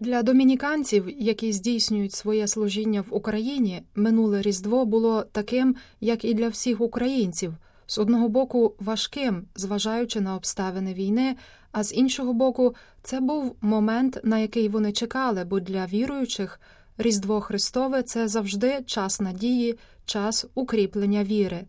Для домініканців, які здійснюють своє служіння в Україні, минуле Різдво було таким, як і для всіх українців, з одного боку важким, зважаючи на обставини війни, а з іншого боку, це був момент, на який вони чекали, бо для віруючих Різдво Христове це завжди час надії, час укріплення віри.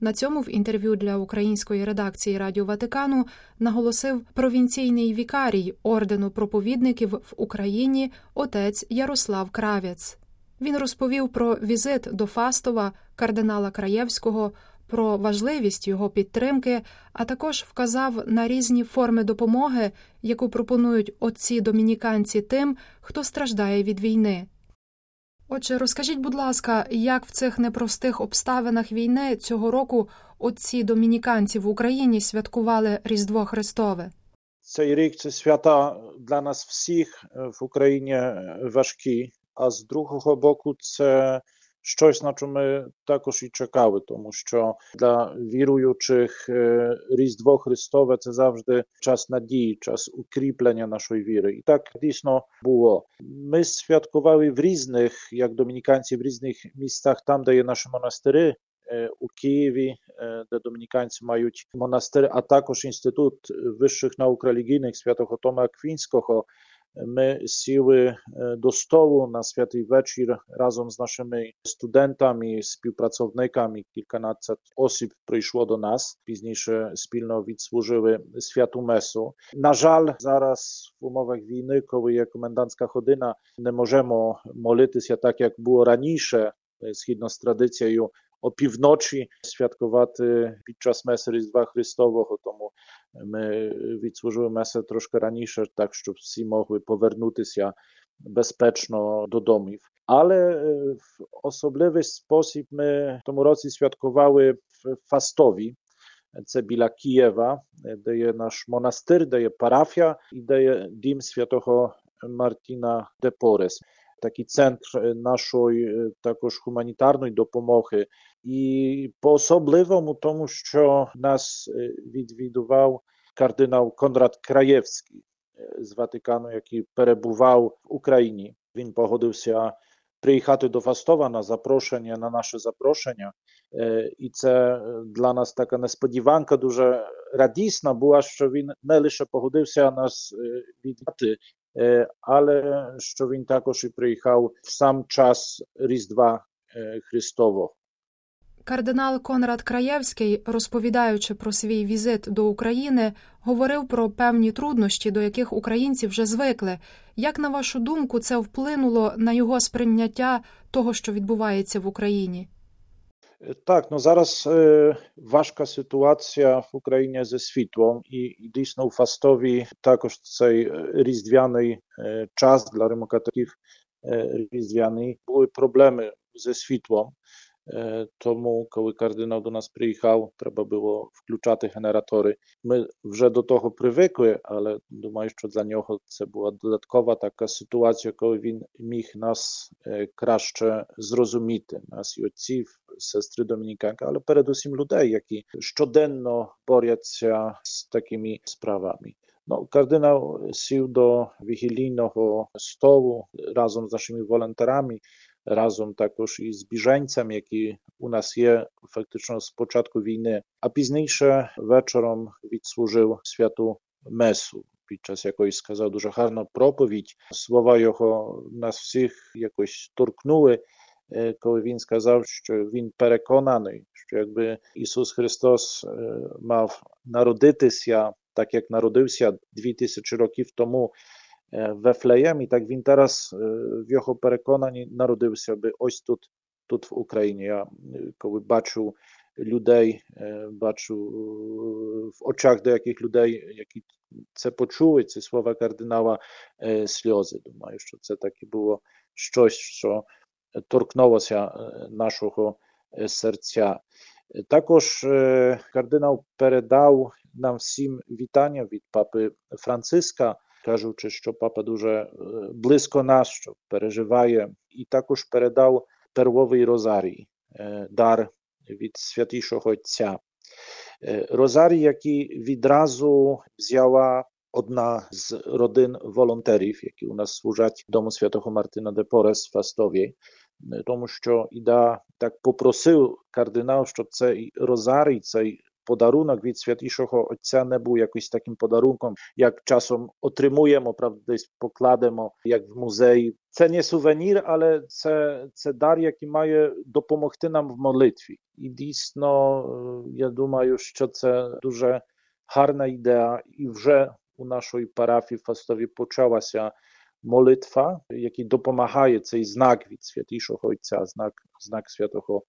На цьому в інтерв'ю для української редакції Радіо Ватикану наголосив провінційний вікарій ордену проповідників в Україні отець Ярослав Кравець. Він розповів про візит до Фастова, кардинала Краєвського, про важливість його підтримки, а також вказав на різні форми допомоги, яку пропонують отці домініканці тим, хто страждає від війни. Отже, розкажіть, будь ласка, як в цих непростих обставинах війни цього року отці домініканці в Україні святкували Різдво Христове? Цей рік це свята для нас всіх в Україні важкі, а з другого боку, це щось, на що ми також і чекали, тому що для віруючих Різдво Христове це завжди час надії, час укріплення нашої віри. І так дійсно було. Ми святкували в різних, як домініканці, в різних містах, там, де є наші монастири. У Києві, де домініканці мають монастир, а також Інститут вищих наук релігійних святого Тома Аквінського, My siły e, do stołu na Świętej Wieczór razem z naszymi studentami, współpracownikami, kilkanaście osób przyszło do nas. Późniejsze spilnowic służyły światu mesu. Na żal zaraz w umowach winy, koły je komendancka chodyna, nie możemy molyty się tak, jak było raniejsze, zgodnie z tradycją традицією. Опівночі святкувати під час меси Різдва Христового, тому ми відслужили меси трошки раніше, так щоб всі могли повернутися безпечно до домів. Але в особливий спосіб ми в тому році святкували w Fastowi. Це біля Києва, де є наш монастир, де є парафія і де є дім Такий центр нашої також гуманітарної допомоги. І по-особливому тому, що нас відвідував кардинал Конрад Краєвський з Ватикану, який перебував в Україні. Він погодився приїхати до Фастова на запрошення, на наше запрошення. І це для нас така несподіванка, дуже радісна була, що він не лише погодився нас віддати, але що він також і приїхав в сам час Різдва Христового. Кардинал Конрад Краєвський, розповідаючи про свій візит до України, говорив про певні труднощі, до яких українці вже звикли. Як на вашу думку, це вплинуло на його сприйняття того, що відбувається в Україні? Так, ну зараз е, важка ситуація в Україні зі світлом, і, і дійсно Фастові також цей різдвяний е, час для римокатоликів е, різдвяний були проблеми зі світлом. Тому, коли кардинал до нас приїхав, треба було включати генератори. Ми вже до того привикли, але думаю, що для нього це була додаткова така ситуація, коли він міг нас краще зрозуміти, нас і отців, сестри Домініканки, але передусім людей, які щоденно борються з такими справами. No, kardynał сів до вігілійного столу разом з нашими волонтерами, разом також із біженцями, які у нас є фактично з початку війни, а пізніше вечором відслужив святу месу. Під час якої сказав дуже гарну проповідь. Слова його нас всіх якось торкнули, коли він сказав, що він переконаний, що якби Ісус Христос мав народитися, так як народився дві тисячі років тому Вефлеєм, і так він зараз в його переконанні народився би ось тут, тут в Україні. Я коли бачу людей, бачу в очах деяких людей, які це почули, ці слова кардинала сльози. Думаю, що це таке було щось, що торкнулося нашого серця. Також кардинал передав нам всім вітання від папи Франциска, Кажучи, що папа дуже близько нас, що переживає, і також передав первовий розарій, дар від святішого Отця. Розарій, який відразу взяла одна з родин волонтерів, які у нас служать в Дому Святого Мартина де Порес в Фастові, тому що Іда так попросив кардинал, щоб цей розарій, цей подарунок від святішого Отця не був якось таким подарунком, як часом отримуємо, правда, десь покладемо, як в музеї. Це не сувенір, але це, це дар, який має допомогти нам в молитві. І дійсно, я думаю, що це дуже гарна ідея, і вже у нашій парафії Фастові почалася молитва, який допомагає цей знак від святішого Отця, знак, знак святого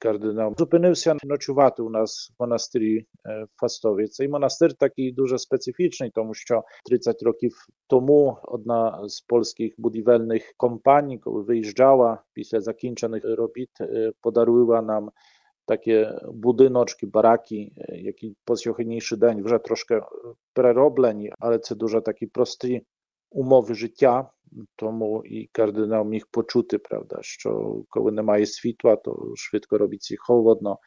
Розарія. Кардинал зупинився ночувати у нас в монастирі в Фастові. Цей монастир такий дуже специфічний, тому що 30 років тому одна з польських будівельних компаній, коли виїжджала після закінчених робіт, подарувала нам такі будиночки, бараки, які по сьогоднішній день вже трошки перероблені, але це дуже такі прості умови життя. Тому і кардинал міг почути, правда, що коли немає світла, то швидко робиться холодно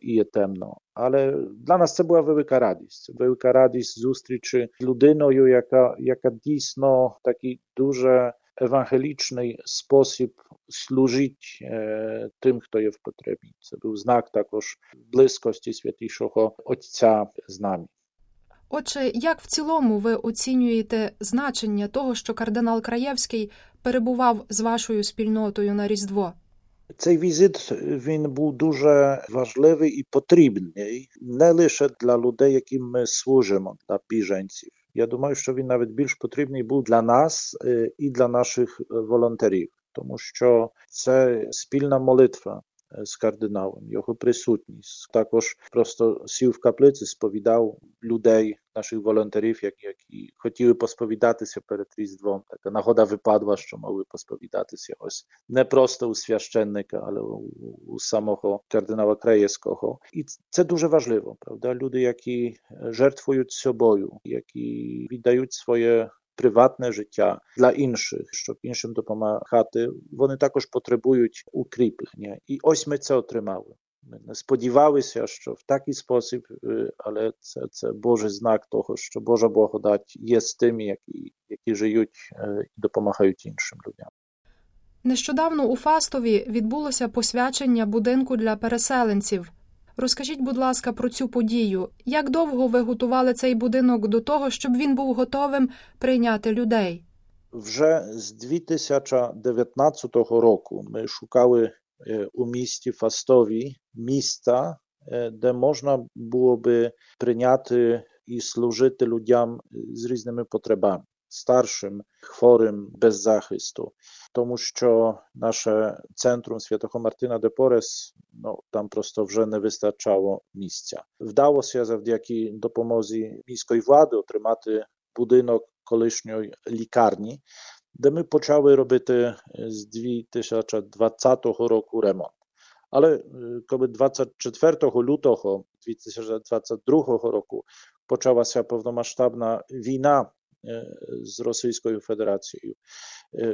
і є темно. Але для нас це була велика радість. Велика радість зустрічі з людиною, яка, яка дійсно такий дуже ewangeliczny sposób służyć e, tym, kto je w potrzebie. To był znak також близькості Святішого Отця з нами. Отже, як в цілому ви оцінюєте значення того, що кардинал Краєвський перебував з вашою спільнотою на Різдво? Цей візит він був дуже важливий і потрібний не лише для людей, яким ми служимо, для біженців. Я думаю, що він навіть більш потрібний був для нас і для наших волонтерів, тому що це спільна молитва з кардиналом, його присутність. Також просто сів в каплиці, сповідав людей, наших волонтерів, які, які хотіли посповідатися перед Різдвом. Така нагода випадла, що могли посповідатися ось не просто у священника, але у, у самого кардинала Краєвського. І це дуже важливо, правда? Люди, які жертвують собою, які віддають своє Приватне життя для інших, щоб іншим допомагати, вони також потребують укріплення. І ось ми це отримали. Ми не сподівалися, що в такий спосіб, але це це Божий знак того, що Божа благодать є з тими, які, які живуть і допомагають іншим людям. Нещодавно у Фастові відбулося посвячення будинку для переселенців. Розкажіть, будь ласка, про цю подію. Як довго ви готували цей будинок до того, щоб він був готовим прийняти людей? Вже з 2019 року ми шукали у місті Фастові місця, де можна було би прийняти і служити людям з різними потребами. Старшим, хворим, без захисту, тому що наше центрум Святого Мартина де Порес, ну там просто вже не вистачало місця. Вдалося завдяки допомозі міської влади отримати будинок колишньої лікарні, де ми почали робити з 2020 року ремонт. Але коли 24 лютого 2022 року почалася повномасштабна війна з Російською Федерацією.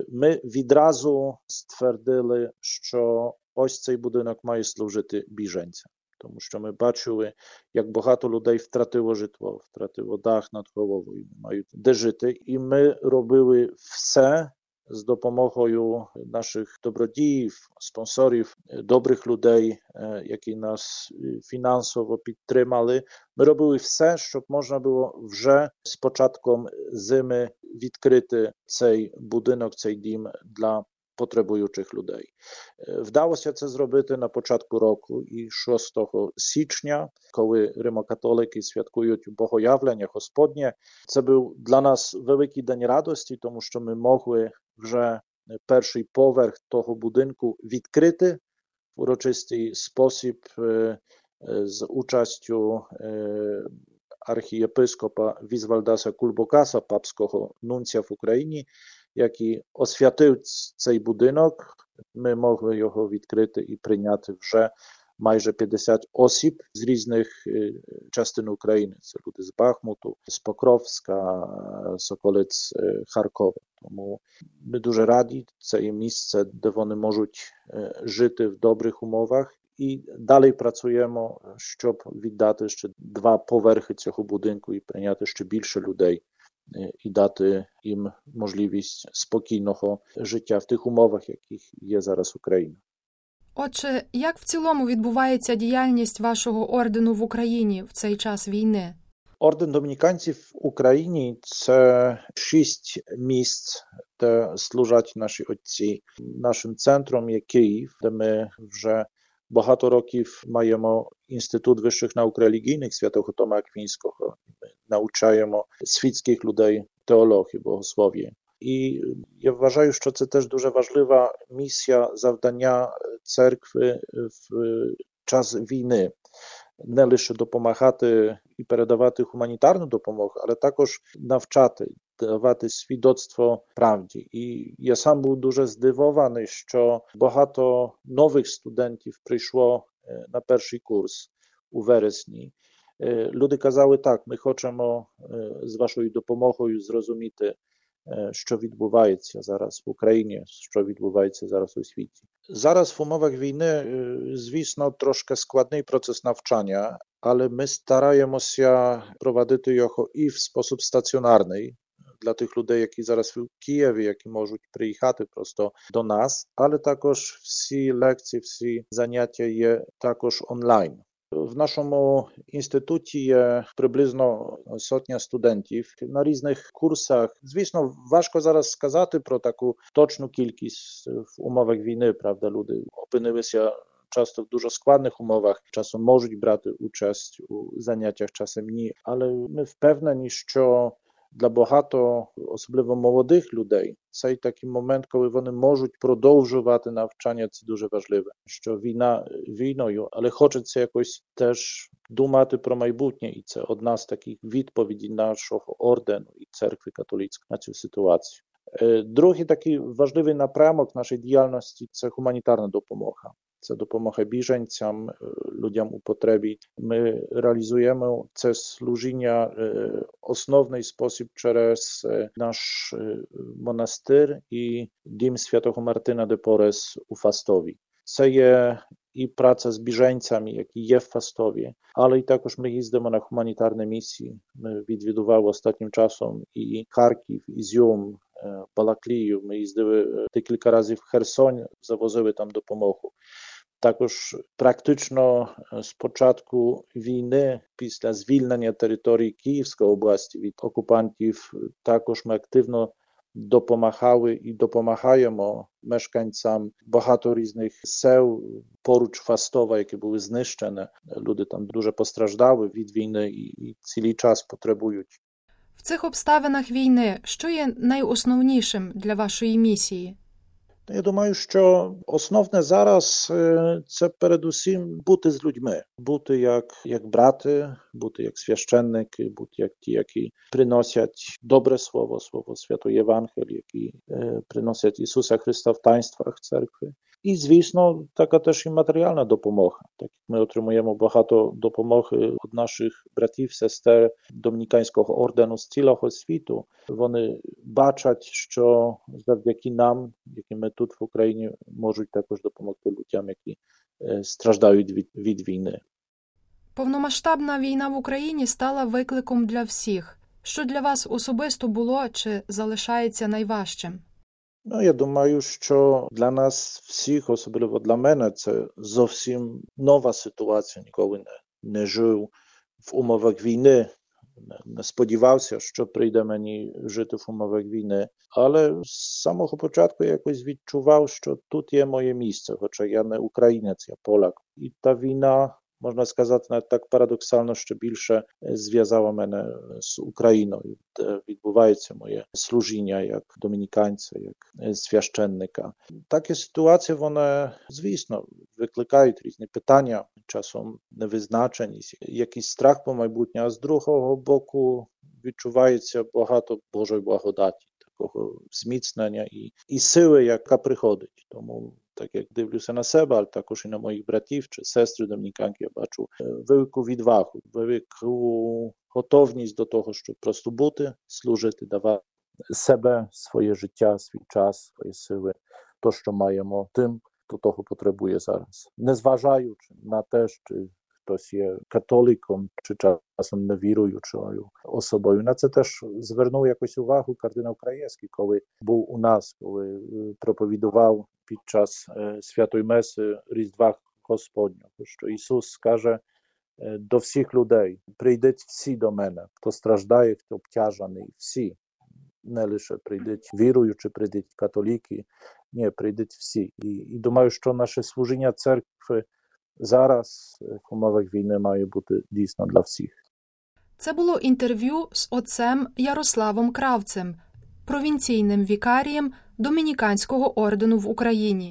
Ми відразу ствердили, що ось цей будинок має служити біженцям, тому що ми бачили, як багато людей втратило житло, втратило дах над головою, мають де жити, і ми робили все. З допомогою наших добродіїв, спонсорів, добрих людей, які нас фінансово підтримали, ми робили все, щоб можна було вже з початком зими відкрити цей будинок, цей дім для потребуючих людей. Вдалося це зробити на початку року і 6 січня, коли римокатолики святкують Богоявлення Господнє. Це був для нас великий день радості, тому що ми могли вже перший поверх того будинку відкрити в урочистий спосіб з участю архієпископа Візвальдаса Кульбокаса, папського нунця в Україні, який освятив цей будинок. Ми могли його відкрити і прийняти вже майже 50 осіб з різних частин України. Це люди з Бахмуту, з Покровська, з околиць Харкова. Тому ми дуже раді. Це є місце, де вони можуть жити в добрих умовах і далі працюємо, щоб віддати ще два поверхи цього будинку і прийняти ще більше людей е, і дати їм можливість спокійного життя в тих умовах, яких є зараз Україна. Отже, як в цілому відбувається діяльність вашого ордену в Україні в цей час війни? Орден Домініканців в Україні це шість місць, де служать наші отці. Нашим центром є Київ, де ми вже багато років маємо інститут вищих наук релігійних святого Тома Аквінського. Ми навчаємо світських людей теології, богослов'я. І я вважаю, що це теж дуже важлива місія завдання церкви в час війни. Не лише допомагати і передавати гуманітарну допомогу, але також навчати, давати свідоцтво правді. І я сам був дуже здивований, що багато нових студентів прийшло на перший курс у вересні. Люди казали так: ми хочемо з вашою допомогою зрозуміти, що відбувається зараз в Україні, що відбувається зараз у світі. Зараз в умовах війни, звісно, трошки складний процес навчання, але ми стараємося проводити його і в спосіб стаціонарний для тих людей, які зараз в Києві, які можуть приїхати просто до нас, але також всі лекції, всі заняття є також онлайн. В нашому інституті є приблизно сотня студентів на різних курсах. Звісно, важко зараз сказати про таку точну кількість в умовах війни. Правда, люди опинилися часто в дуже складних умовах. Часом можуть брати участь у заняттях, часом ні. Але ми впевнені, що для багато, особливо молодих людей, цей такий момент, коли вони можуть продовжувати навчання, це дуже важливе. Що війна війною, але хочеться якось теж думати про майбутнє, і це одна з таких відповідей нашого ордену і церкви католицької на цю ситуацію. Другий такий важливий напрямок нашої діяльності це гуманітарна допомога. Це допомога біженцям, людям у потребі. Ми реалізуємо це служіння в основний спосіб через наш монастир і Дім Святого Мартина де Порес у Фастові. Це є і праця з біженцями, які є в Фастові, але й також ми їздимо на гуманітарні місії. Ми відвідували останнім часом і Харків, і Зюм, Балаклію. Ми їздили декілька разів в Херсон, завозили там допомогу. Також практично з початку війни, після звільнення території Київської області від окупантів, також ми активно допомагали і допомагаємо мешканцям багато різних сел поруч Фастова, які були знищені. Люди там дуже постраждали від війни і цілий час потребують. В цих обставинах війни що є найосновнішим для вашої місії? Я думаю, що основне зараз це передусім бути з людьми, бути як як брати, бути як священники, бути як ті, які приносять добре слово, слово Святої Євангелії, які приносять Ісуса Христа в таїнствах церкви. І, звісно, така теж і матеріальна допомога. Так як ми отримуємо багато допомоги від наших братів, сестер Домініканського ордену з цілого світу. Вони бачать, що завдяки нам, які ми тут В Україні, можуть також допомогти людям, які страждають від, від війни. Повномасштабна війна в Україні стала викликом для всіх. Що для вас особисто було чи залишається найважчим? Ну, я думаю, що для нас всіх, особливо для мене, це зовсім нова ситуація. Ніколи не, не жив в умовах війни. Не, не сподівався, що прийде мені жити в умовах війни. Але з самого початку я якось відчував, що тут є моє місце, хоча я не українець, я Полак. І та війна можна сказати, навіть так парадоксально, що більше зв'язала мене з Україною, де відбувається моє служіння як домініканця, як священника. Такі ситуації, вони, звісно, викликають різні питання, часом невизначеність, якийсь страх по майбутнє, а з другого боку відчувається багато Божої благодаті. Такого зміцнення і і сили, яка приходить. Тому так як дивлюся на себе, але також і на моїх братів чи сестри домініканки, я бачу велику відвагу, велику готовність до того, щоб просто бути, служити, давати себе, своє життя, свій час, свої сили, то, що маємо тим, хто того потребує зараз, незважаючи на те, чи хтось є католиком, чи часом невіруючою особою. На це теж звернув якось увагу кардинал Краєвський, коли був у нас, коли проповідував під час святої Меси Різдва Господнього, що Ісус скаже до всіх людей: прийдіть всі до мене, хто страждає, хто обтяжений, всі. Не лише прийдуть віруючі, прийдуть католіки, ні, прийдуть всі. І, і думаю, що наше служіння церкви зараз в умовах війни має бути дійсно для всіх. Це було інтерв'ю з отцем Ярославом Кравцем, провінційним вікарієм Домініканського ордену в Україні.